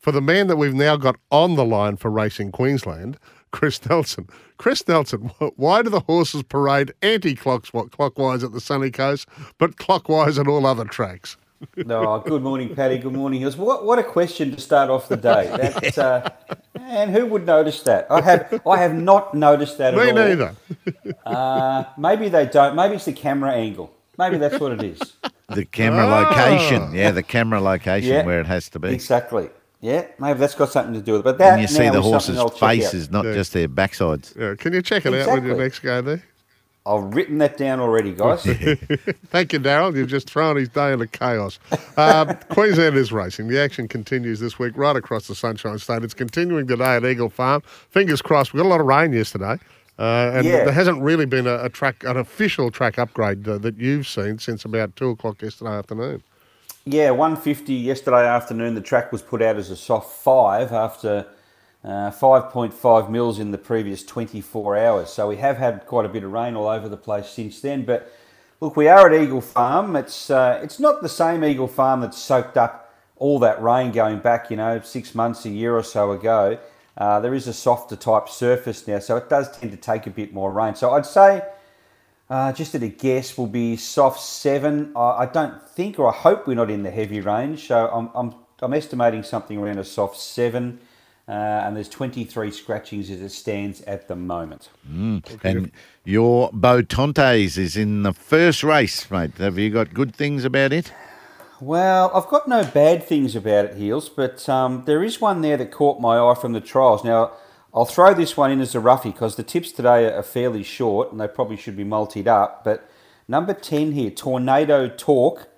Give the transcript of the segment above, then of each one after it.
For the man that we've now got on the line for Racing Queensland, Chris Nelson. Chris Nelson, why do the horses parade anti-clockwise at the sunny coast, but clockwise at all other tracks? no, good morning, Paddy. Good morning, Heals. What, what a question to start off the day. That, uh, and who would notice that? I have I have not noticed that Me at all. Me neither. uh, maybe they don't. Maybe it's the camera angle. Maybe that's what it is. The camera oh. location. Yeah, the camera location yeah, where it has to be. Exactly. Yeah, maybe that's got something to do with it. But that and you see the horses' faces, not yeah. just their backsides. Yeah. Can you check it exactly. out when you next go there? I've written that down already, guys. Thank you, Daryl. You've just thrown his day into chaos. Um, Queensland is racing. The action continues this week right across the Sunshine State. It's continuing today at Eagle Farm. Fingers crossed. We got a lot of rain yesterday. Uh, and yeah. there hasn't really been a, a, track, an official track upgrade uh, that you've seen since about two o'clock yesterday afternoon. Yeah, 150 yesterday afternoon. The track was put out as a soft five after uh, 5.5 mils in the previous 24 hours. So we have had quite a bit of rain all over the place since then. But look, we are at Eagle Farm. It's uh, it's not the same Eagle Farm that's soaked up all that rain going back, you know, six months, a year or so ago. Uh, there is a softer type surface now, so it does tend to take a bit more rain. So I'd say uh, just at a guess, will be soft seven. I, I, don't think or I hope we're not in the heavy range. So I'm, I'm, I'm estimating something around a soft seven. Uh, and there's 23 scratchings as it stands at the moment. Mm. And your Beau Tontes is in the first race, mate. Have you got good things about it? Well, I've got no bad things about it, Heals, but um, there is one there that caught my eye from the trials. Now, I'll throw this one in as a roughie because the tips today are fairly short and they probably should be multied up. But number 10 here, Tornado Talk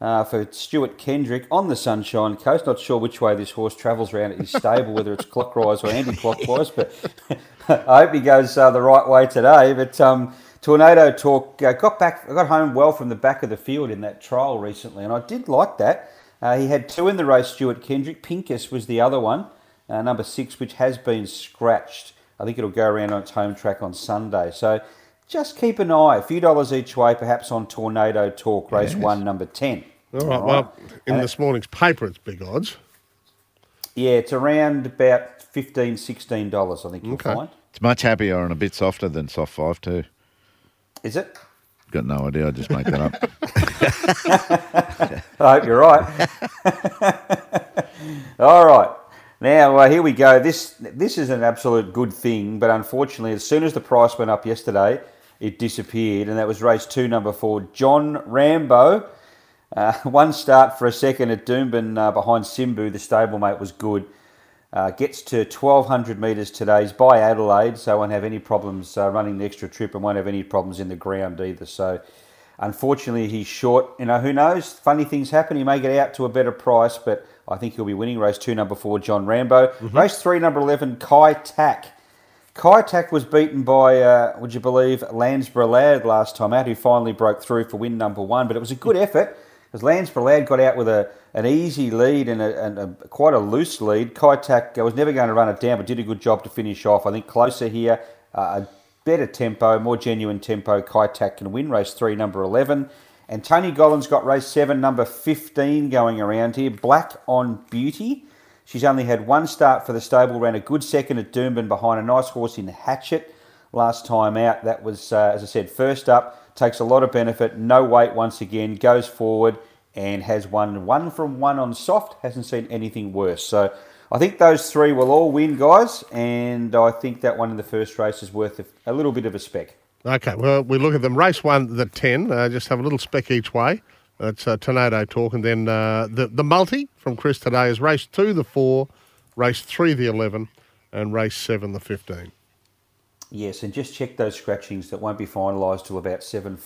uh, for Stuart Kendrick on the Sunshine Coast. Not sure which way this horse travels around at his stable, whether it's clockwise or anti-clockwise, but I hope he goes uh, the right way today. But um, Tornado Talk uh, got back, got home well from the back of the field in that trial recently, and I did like that. Uh, he had two in the race, Stuart Kendrick. Pincus was the other one uh, number six, which has been scratched. I think it'll go around on its home track on Sunday. So just keep an eye, a few dollars each way, perhaps on Tornado Talk, race yes. one, number 10. All right, All right. well, in and this morning's paper, it's big odds. Yeah, it's around about $15, $16, I think you'll okay. find. It's much happier and a bit softer than soft five, too. Is it? Got no idea. I just make that up. I hope you're right. All right. Now, uh, here we go. This this is an absolute good thing, but unfortunately, as soon as the price went up yesterday, it disappeared, and that was race two, number four, John Rambo. Uh, one start for a second at Doomben uh, behind Simbu, the stablemate was good. Uh, gets to 1200 metres today. He's by Adelaide, so won't have any problems uh, running the extra trip and won't have any problems in the ground either. So, unfortunately, he's short. You know, who knows? Funny things happen. He may get out to a better price, but I think he'll be winning race two, number four, John Rambo. Mm-hmm. Race three, number 11, Kai Tak. Kai Tak was beaten by, uh, would you believe, Lansborough Lad last time out, who finally broke through for win number one. But it was a good effort because Lansborough Lad got out with a, an easy lead and, a, and a, quite a loose lead. Kai Tak was never going to run it down, but did a good job to finish off. I think closer here, uh, a better tempo, more genuine tempo. Kai Tak can win race three, number 11. And Tony Gollan's got race seven, number 15 going around here. Black on Beauty. She's only had one start for the stable, ran a good second at Doomben behind a nice horse in Hatchet last time out. That was, uh, as I said, first up. Takes a lot of benefit. No weight once again. Goes forward and has won one from one on soft. Hasn't seen anything worse. So I think those three will all win, guys. And I think that one in the first race is worth a, a little bit of a spec. Okay, well, we look at them. Race one, the 10, uh, just have a little spec each way. That's uh, Tornado Talk. And then uh, the, the multi from Chris today is race two, the 4, race 3, the 11, and race 7, the 15. Yes, and just check those scratchings that won't be finalised till about 7.40,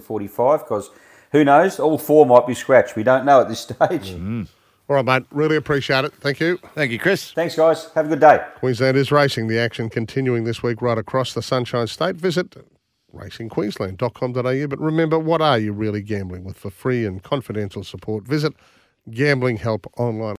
7.45, because who knows, all four might be scratched. We don't know at this stage. Mm. All right, mate. Really appreciate it. Thank you. Thank you, Chris. Thanks, guys. Have a good day. Queensland is racing. The action continuing this week right across the Sunshine State. Visit racingqueensland.com.au. But remember, what are you really gambling with? For free and confidential support, visit Gambling Help Online.